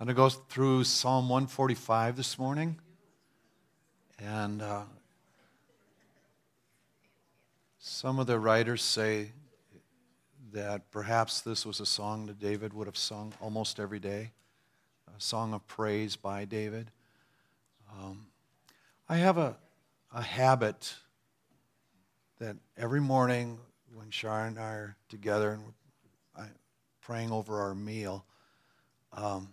I'm going to go through Psalm 145 this morning. And uh, some of the writers say that perhaps this was a song that David would have sung almost every day, a song of praise by David. Um, I have a, a habit that every morning when Sharon and I are together and we're praying over our meal, um,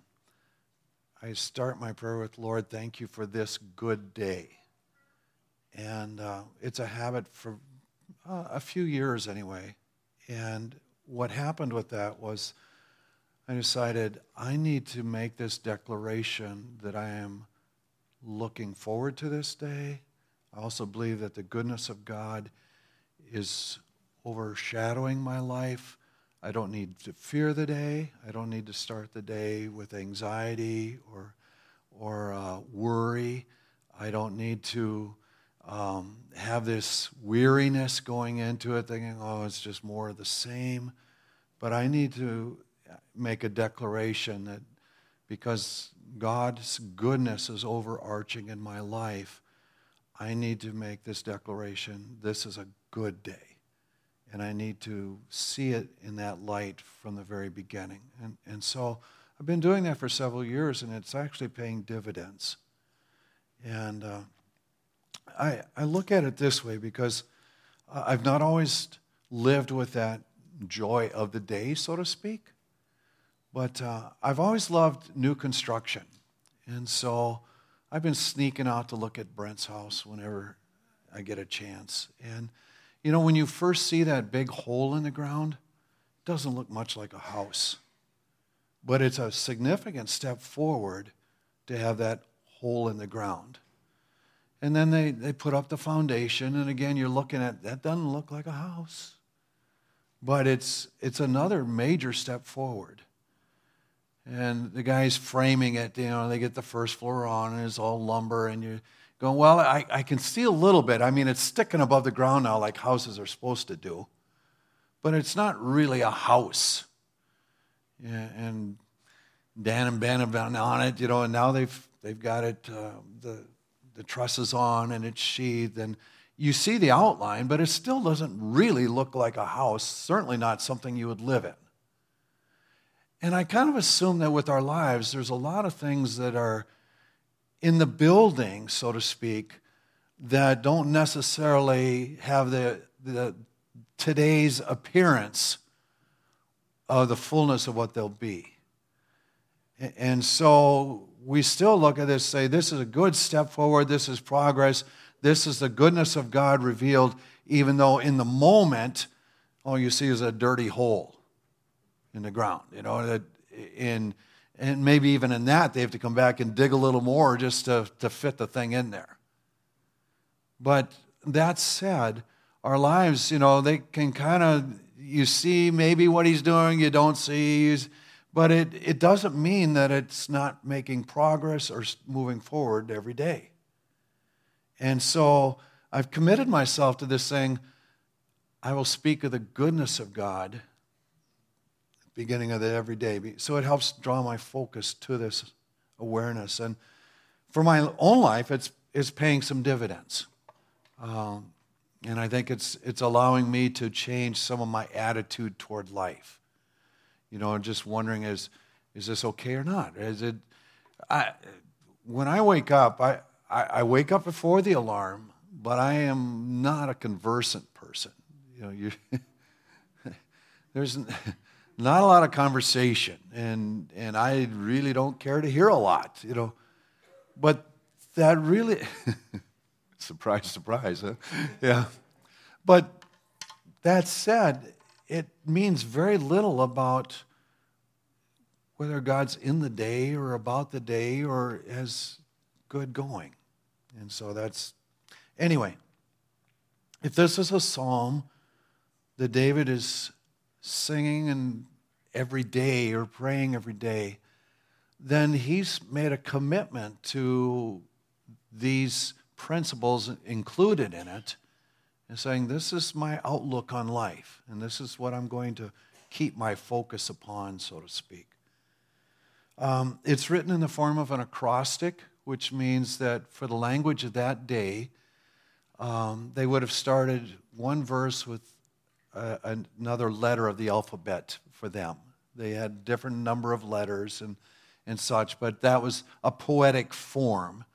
I start my prayer with, Lord, thank you for this good day. And uh, it's a habit for uh, a few years anyway. And what happened with that was I decided I need to make this declaration that I am looking forward to this day. I also believe that the goodness of God is overshadowing my life. I don't need to fear the day. I don't need to start the day with anxiety or, or uh, worry. I don't need to um, have this weariness going into it, thinking, oh, it's just more of the same. But I need to make a declaration that because God's goodness is overarching in my life, I need to make this declaration this is a good day. And I need to see it in that light from the very beginning. And, and so I've been doing that for several years, and it's actually paying dividends. And uh, I, I look at it this way because I've not always lived with that joy of the day, so to speak. But uh, I've always loved new construction. And so I've been sneaking out to look at Brent's house whenever I get a chance. And, you know, when you first see that big hole in the ground, it doesn't look much like a house. But it's a significant step forward to have that hole in the ground. And then they, they put up the foundation, and again, you're looking at that doesn't look like a house. But it's, it's another major step forward. And the guy's framing it, you know, they get the first floor on, and it's all lumber, and you're going, well, I, I can see a little bit. I mean, it's sticking above the ground now, like houses are supposed to do. But it's not really a house. Yeah, and Dan and Ben have been on it, you know, and now they've, they've got it, uh, the, the trusses on, and it's sheathed, and you see the outline, but it still doesn't really look like a house, certainly not something you would live in. And I kind of assume that with our lives, there's a lot of things that are in the building, so to speak, that don't necessarily have the, the today's appearance of the fullness of what they'll be. And so we still look at this say, this is a good step forward, this is progress, this is the goodness of God revealed, even though in the moment, all you see is a dirty hole in the ground. You know, that in, and maybe even in that, they have to come back and dig a little more just to, to fit the thing in there. But that said, our lives, you know, they can kind of, you see maybe what he's doing, you don't see, but it, it doesn't mean that it's not making progress or moving forward every day. And so I've committed myself to this thing. I will speak of the goodness of God beginning of the everyday. So it helps draw my focus to this awareness. And for my own life, it's, it's paying some dividends. Um, and I think it's, it's allowing me to change some of my attitude toward life. You know, I'm just wondering is, is this okay or not? Is it, I, when I wake up, I, I, I wake up before the alarm, but I am not a conversant person. You know, you, there's not a lot of conversation, and, and I really don't care to hear a lot, you know. But that really, surprise, surprise, huh? Yeah. But that said, it means very little about whether God's in the day or about the day or has good going. And so that's, anyway, if this is a psalm that David is singing and every day or praying every day, then he's made a commitment to these principles included in it and saying, This is my outlook on life, and this is what I'm going to keep my focus upon, so to speak. Um, it's written in the form of an acrostic, which means that for the language of that day, um, they would have started one verse with uh, another letter of the alphabet for them. They had a different number of letters and, and such, but that was a poetic form.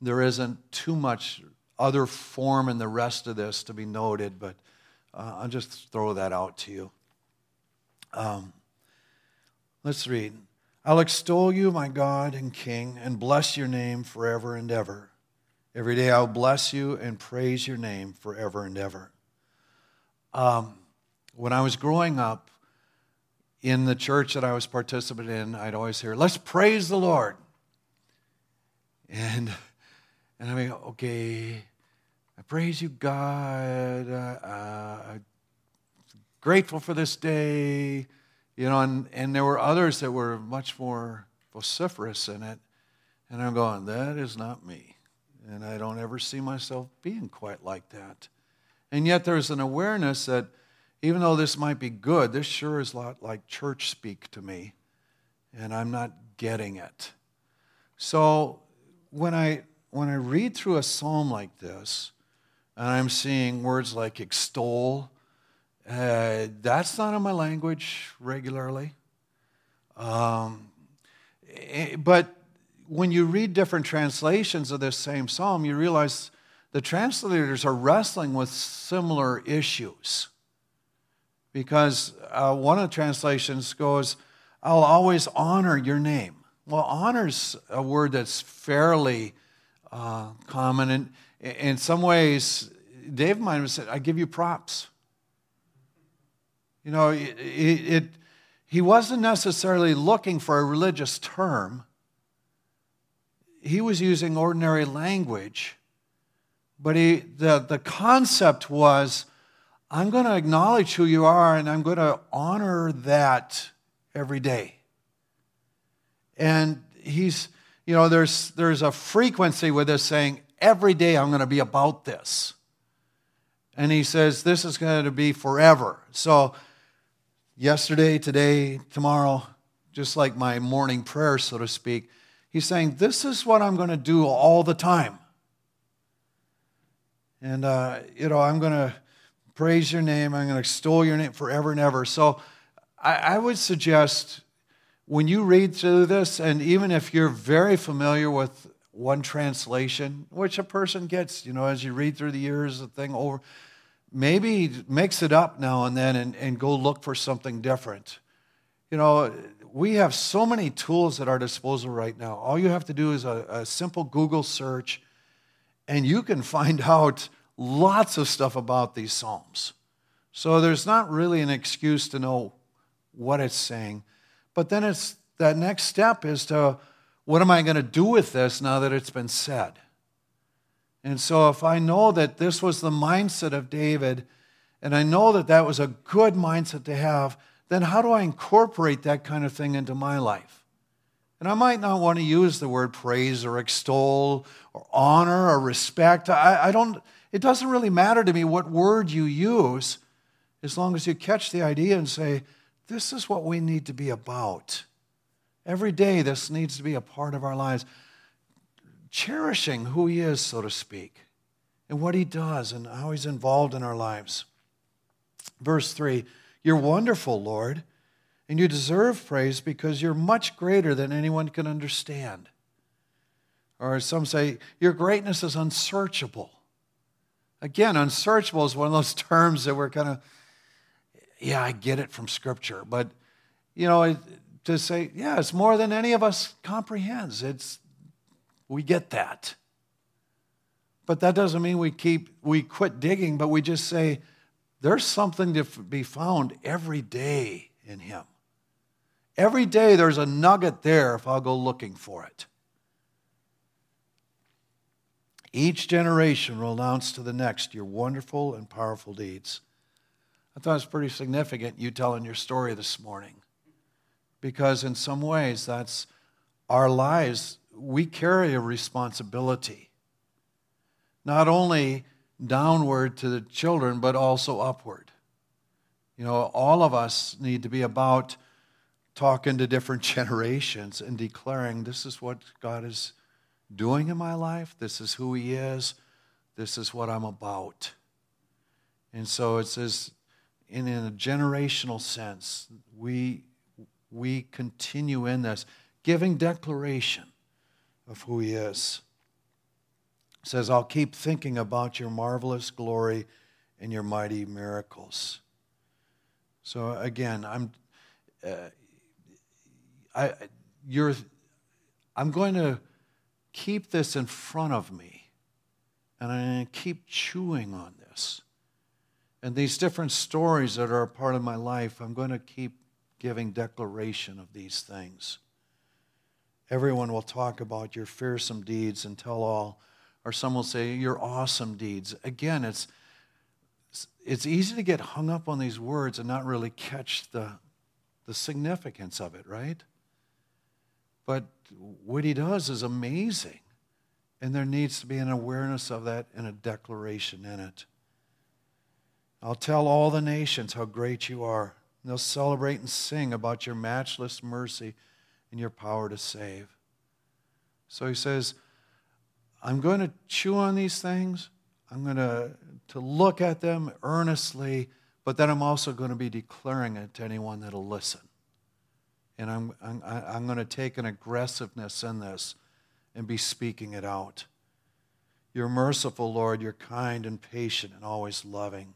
There isn't too much other form in the rest of this to be noted, but uh, I'll just throw that out to you. Um, let's read. I'll extol you, my God and King, and bless your name forever and ever. Every day I'll bless you and praise your name forever and ever. Um, when I was growing up in the church that I was participating in, I'd always hear, let's praise the Lord. And, and I mean, okay, I praise you, God. Uh, uh, grateful for this day. You know, and, and there were others that were much more vociferous in it. And I'm going, that is not me. And I don't ever see myself being quite like that. And yet there's an awareness that even though this might be good, this sure is a lot like church speak to me, and I'm not getting it. So when I when I read through a psalm like this, and I'm seeing words like extol, uh, that's not in my language regularly. Um, eh, but when you read different translations of this same psalm, you realize the translators are wrestling with similar issues because uh, one of the translations goes, I'll always honor your name. Well, honor's a word that's fairly uh, common. And in some ways, Dave might have said, I give you props. You know, it, it, he wasn't necessarily looking for a religious term, he was using ordinary language. But he, the, the concept was I'm going to acknowledge who you are and I'm going to honor that every day. And he's, you know, there's, there's a frequency with this saying, every day I'm going to be about this. And he says, this is going to be forever. So, yesterday, today, tomorrow, just like my morning prayer, so to speak, he's saying, this is what I'm going to do all the time. And, uh, you know, I'm going to praise your name. I'm going to extol your name forever and ever. So I, I would suggest when you read through this, and even if you're very familiar with one translation, which a person gets, you know, as you read through the years, the thing over, maybe mix it up now and then and, and go look for something different. You know, we have so many tools at our disposal right now. All you have to do is a, a simple Google search, and you can find out lots of stuff about these Psalms. So there's not really an excuse to know what it's saying. But then it's that next step is to what am I going to do with this now that it's been said? And so if I know that this was the mindset of David, and I know that that was a good mindset to have, then how do I incorporate that kind of thing into my life? And I might not want to use the word praise or extol or honor or respect. I, I don't, it doesn't really matter to me what word you use as long as you catch the idea and say, this is what we need to be about. Every day, this needs to be a part of our lives. Cherishing who He is, so to speak, and what He does and how He's involved in our lives. Verse 3 You're wonderful, Lord, and you deserve praise because you're much greater than anyone can understand. Or some say, Your greatness is unsearchable. Again, unsearchable is one of those terms that we're kind of, yeah, I get it from Scripture. But, you know, to say, yeah, it's more than any of us comprehends. It's, we get that. But that doesn't mean we keep, we quit digging, but we just say, there's something to be found every day in Him. Every day there's a nugget there if I'll go looking for it. Each generation will announce to the next your wonderful and powerful deeds. I thought it was pretty significant you telling your story this morning because, in some ways, that's our lives. We carry a responsibility, not only downward to the children, but also upward. You know, all of us need to be about talking to different generations and declaring this is what God is doing in my life, this is who He is, this is what I'm about. And so it says, in, a generational sense, we, we continue in this, giving declaration of who He is. It says, I'll keep thinking about your marvelous glory and your mighty miracles. So again, I'm, uh, I, you're, I'm going to keep this in front of me, and I'm going to keep chewing on this. And these different stories that are a part of my life, I'm going to keep giving declaration of these things. Everyone will talk about your fearsome deeds and tell all, or some will say your awesome deeds. Again, it's it's easy to get hung up on these words and not really catch the, the significance of it, right? But what he does is amazing. And there needs to be an awareness of that and a declaration in it. I'll tell all the nations how great you are. And they'll celebrate and sing about your matchless mercy and your power to save. So he says, I'm going to chew on these things. I'm going to to look at them earnestly, but then I'm also going to be declaring it to anyone that'll listen. And I'm, I'm, I'm going to take an aggressiveness in this and be speaking it out. You're merciful, Lord. You're kind and patient and always loving.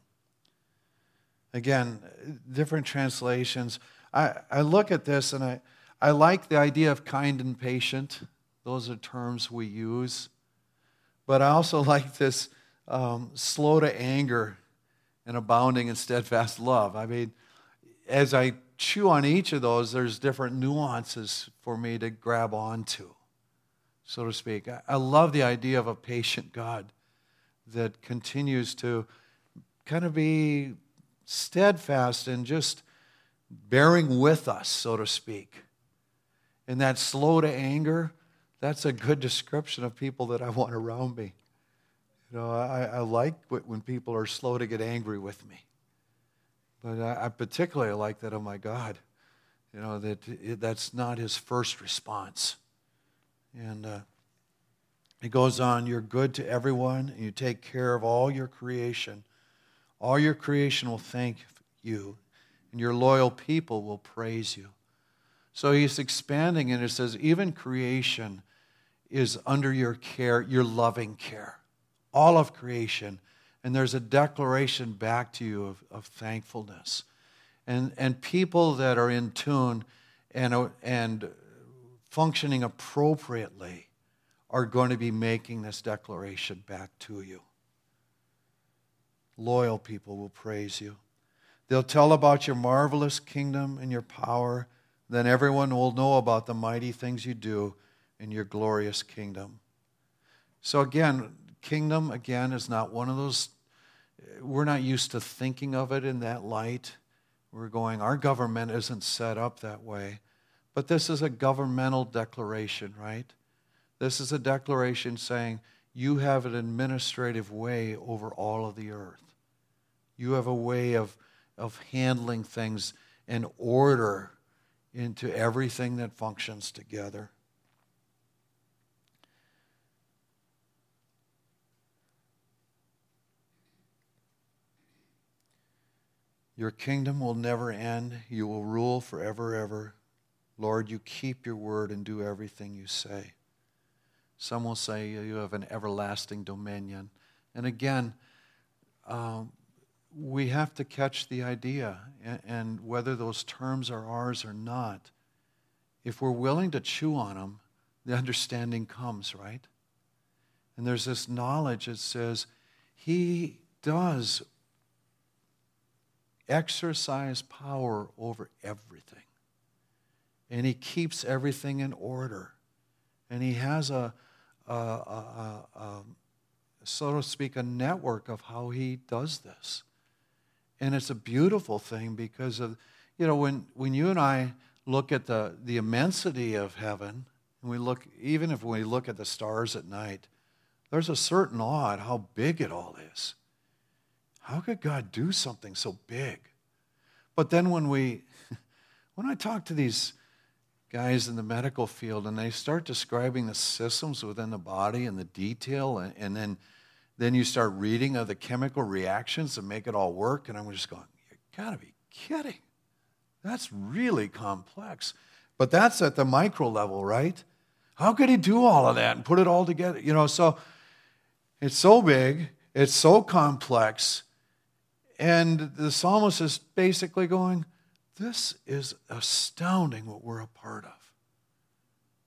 Again, different translations. I, I look at this and I, I like the idea of kind and patient. Those are terms we use. But I also like this um, slow to anger and abounding in steadfast love. I mean, as I chew on each of those, there's different nuances for me to grab onto, so to speak. I, love the idea of a patient God that continues to kind of be steadfast and just bearing with us, so to speak. And that slow to anger, that's a good description of people that I want around me. You know, I, I like when people are slow to get angry with me. But I, I particularly like that, oh my God, you know, that it, that's not his first response. And uh, it goes on, you're good to everyone, and you take care of all your creation. All your creation will thank you, and your loyal people will praise you. So he's expanding, and it says, even creation is under your care, your loving care all of creation. And there's a declaration back to you of, of thankfulness. And, and people that are in tune and, and functioning appropriately are going to be making this declaration back to you. Loyal people will praise you. They'll tell about your marvelous kingdom and your power. Then everyone will know about the mighty things you do in your glorious kingdom. So, again, kingdom, again, is not one of those, we're not used to thinking of it in that light. We're going, our government isn't set up that way. But this is a governmental declaration, right? This is a declaration saying, you have an administrative way over all of the earth. You have a way of, of handling things in order into everything that functions together. Your kingdom will never end. You will rule forever, ever. Lord, you keep your word and do everything you say. Some will say you have an everlasting dominion. And again, um, we have to catch the idea, and, and whether those terms are ours or not, if we're willing to chew on them, the understanding comes, right? And there's this knowledge that says, He does exercise power over everything. And he keeps everything in order. And he has a, a, a, a, so to speak, a network of how he does this. And it's a beautiful thing because of, you know, when, when you and I look at the, the immensity of heaven, and we look, even if we look at the stars at night, there's a certain awe at how big it all is. How could God do something so big? But then when we, when I talk to these guys in the medical field and they start describing the systems within the body and the detail, and, and then, then you start reading of the chemical reactions that make it all work, and I'm just going, you gotta be kidding. That's really complex. But that's at the micro level, right? How could he do all of that and put it all together? You know, so it's so big, it's so complex, and the psalmist is basically going, This is astounding what we're a part of.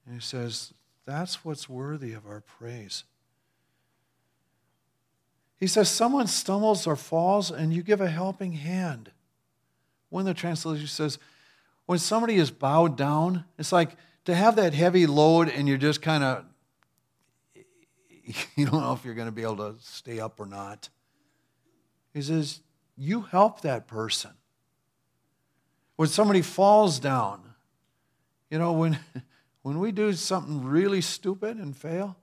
And he says, That's what's worthy of our praise. He says, Someone stumbles or falls, and you give a helping hand. One of the translations says, When somebody is bowed down, it's like to have that heavy load and you're just kind of, you don't know if you're going to be able to stay up or not. He says, you help that person. When somebody falls down, you know, when, when we do something really stupid and fail,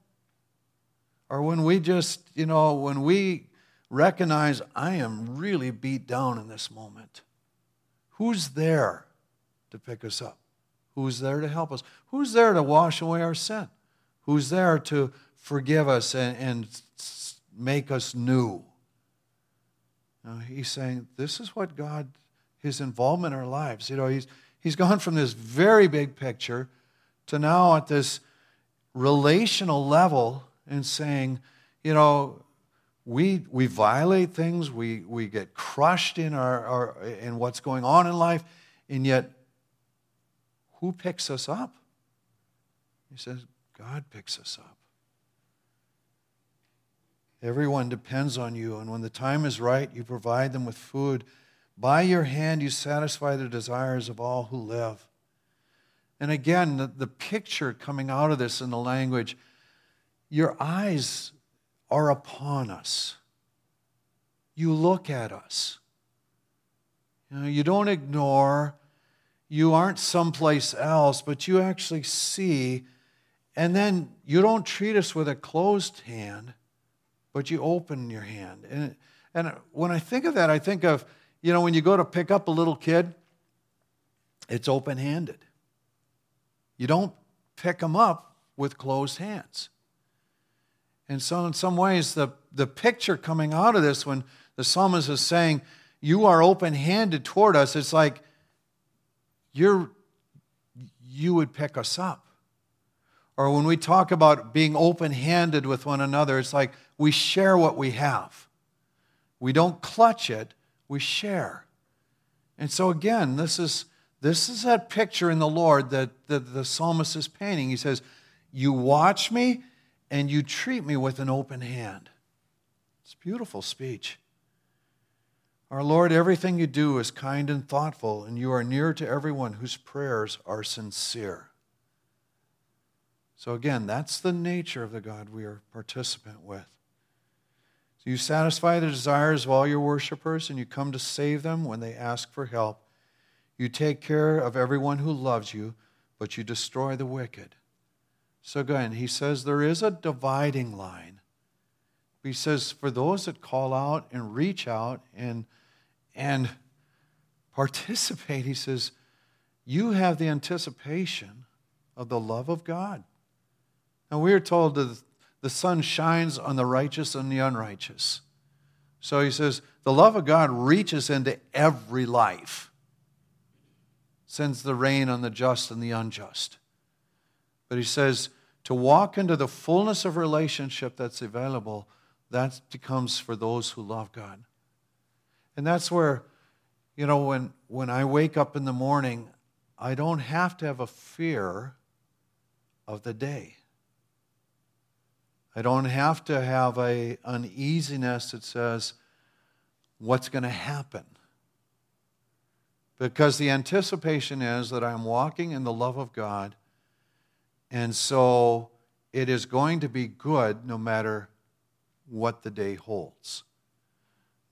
or when we just, you know, when we recognize I am really beat down in this moment, who's there to pick us up? Who's there to help us? Who's there to wash away our sin? Who's there to forgive us and, and make us new? He's saying this is what God, his involvement in our lives. You know, he's, he's gone from this very big picture to now at this relational level and saying, you know, we, we violate things, we, we get crushed in, our, our, in what's going on in life, and yet who picks us up? He says, God picks us up. Everyone depends on you, and when the time is right, you provide them with food. By your hand, you satisfy the desires of all who live. And again, the, the picture coming out of this in the language your eyes are upon us. You look at us. You, know, you don't ignore, you aren't someplace else, but you actually see. And then you don't treat us with a closed hand, but you open your hand. And, and when I think of that, I think of, you know, when you go to pick up a little kid, it's open handed. You don't pick them up with closed hands. And so, in some ways, the, the picture coming out of this, when the psalmist is saying, You are open handed toward us, it's like you're, you would pick us up. Or when we talk about being open handed with one another, it's like we share what we have. We don't clutch it, we share. And so, again, this is, this is that picture in the Lord that, that the psalmist is painting. He says, You watch me and you treat me with an open hand. It's beautiful speech. Our Lord, everything you do is kind and thoughtful, and you are near to everyone whose prayers are sincere. So, again, that's the nature of the God we are participant with. So you satisfy the desires of all your worshipers, and you come to save them when they ask for help. You take care of everyone who loves you, but you destroy the wicked. So, again, he says there is a dividing line. He says, for those that call out and reach out and and participate, he says, you have the anticipation of the love of God. Now, we are told that the sun shines on the righteous and the unrighteous. So he says, the love of God reaches into every life, sends the rain on the just and the unjust. But he says, to walk into the fullness of relationship that's available, that becomes for those who love God. And that's where, you know, when, when I wake up in the morning, I don't have to have a fear of the day. I don't have to have a uneasiness that says, what's going to happen? Because the anticipation is that I'm walking in the love of God, and so it is going to be good no matter what the day holds.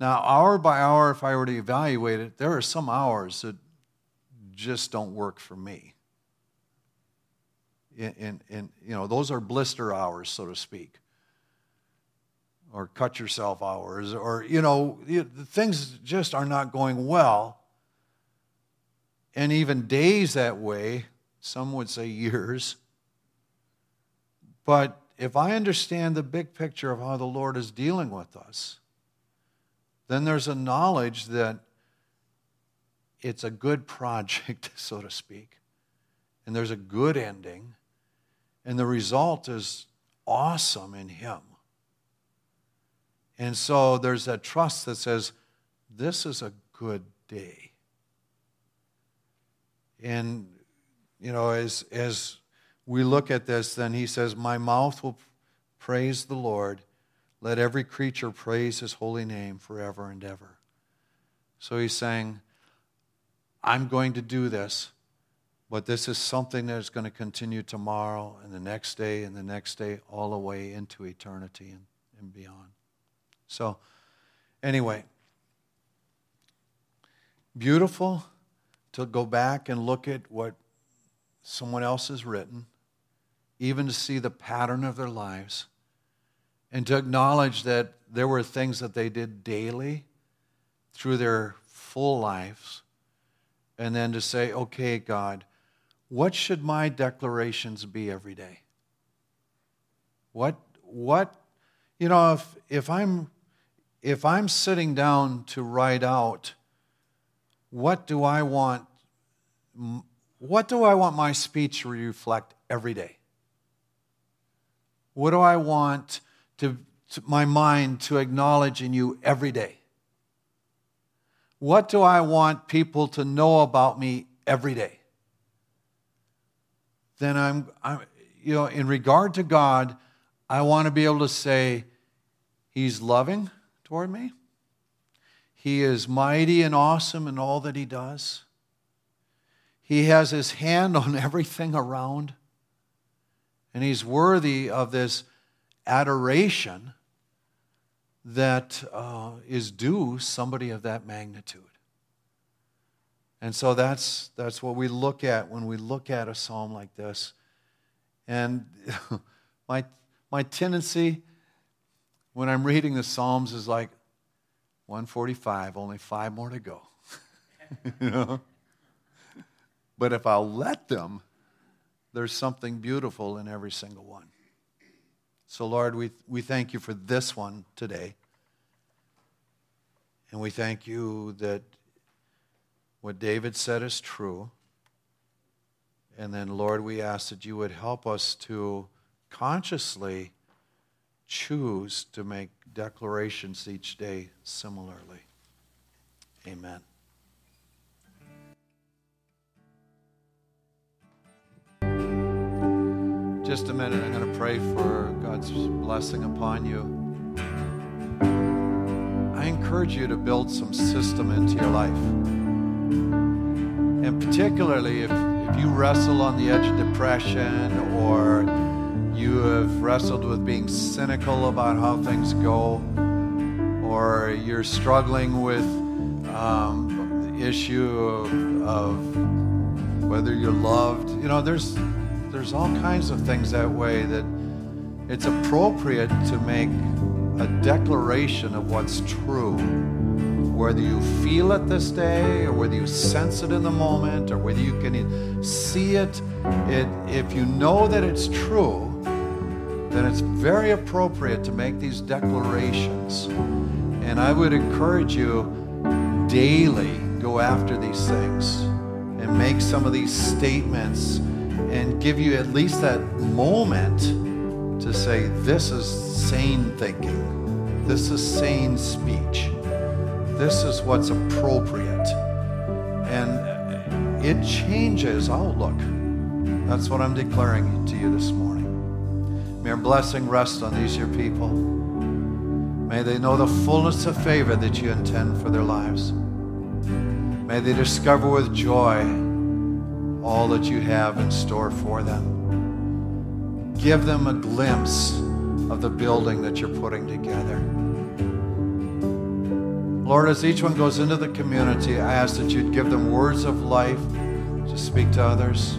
Now, hour by hour, if I were to evaluate it, there are some hours that just don't work for me. And, you know, those are blister hours, so to speak, or cut yourself hours, or, you know, things just are not going well. and even days that way, some would say years. But if I understand the big picture of how the Lord is dealing with us, then there's a knowledge that it's a good project, so to speak, and there's a good ending, and the result is awesome in Him. And so there's that trust that says, This is a good day. And, you know, as, as we look at this, then he says, My mouth will praise the Lord. Let every creature praise his holy name forever and ever. So he's saying, I'm going to do this, but this is something that is going to continue tomorrow and the next day and the next day, all the way into eternity and, and beyond. So, anyway, beautiful to go back and look at what someone else has written, even to see the pattern of their lives, and to acknowledge that there were things that they did daily through their full lives, and then to say, okay, God, what should my declarations be every day? What, what, you know, if, if I'm if I'm sitting down to write out what do I want what do I want my speech to reflect every day? What do I want to, to, my mind to acknowledge in you every day? What do I want people to know about me every day? Then I'm, I'm you know, in regard to God, I want to be able to say, He's loving toward me. He is mighty and awesome in all that He does. He has his hand on everything around. And he's worthy of this adoration that uh, is due somebody of that magnitude. And so that's, that's what we look at when we look at a psalm like this. And my, my tendency when I'm reading the Psalms is like 145, only five more to go. you know? But if I'll let them, there's something beautiful in every single one. So, Lord, we, we thank you for this one today. And we thank you that what David said is true. And then, Lord, we ask that you would help us to consciously choose to make declarations each day similarly. Amen. just a minute, I'm going to pray for God's blessing upon you. I encourage you to build some system into your life. And particularly if, if you wrestle on the edge of depression or you have wrestled with being cynical about how things go, or you're struggling with um, the issue of, of whether you're loved, you know, there's there's all kinds of things that way that it's appropriate to make a declaration of what's true. Whether you feel it this day, or whether you sense it in the moment, or whether you can see it, it if you know that it's true, then it's very appropriate to make these declarations. And I would encourage you daily go after these things and make some of these statements and give you at least that moment to say, This is sane thinking. This is sane speech. This is what's appropriate. And it changes outlook. That's what I'm declaring to you this morning. May your blessing rest on these your people. May they know the fullness of favor that you intend for their lives. May they discover with joy all that you have in store for them. Give them a glimpse of the building that you're putting together. Lord, as each one goes into the community, I ask that you'd give them words of life to speak to others.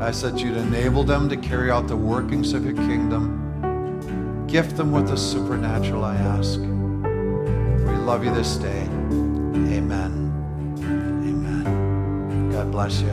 I ask that you'd enable them to carry out the workings of your kingdom. Gift them with the supernatural, I ask. We love you this day. Amen. Amen. God bless you.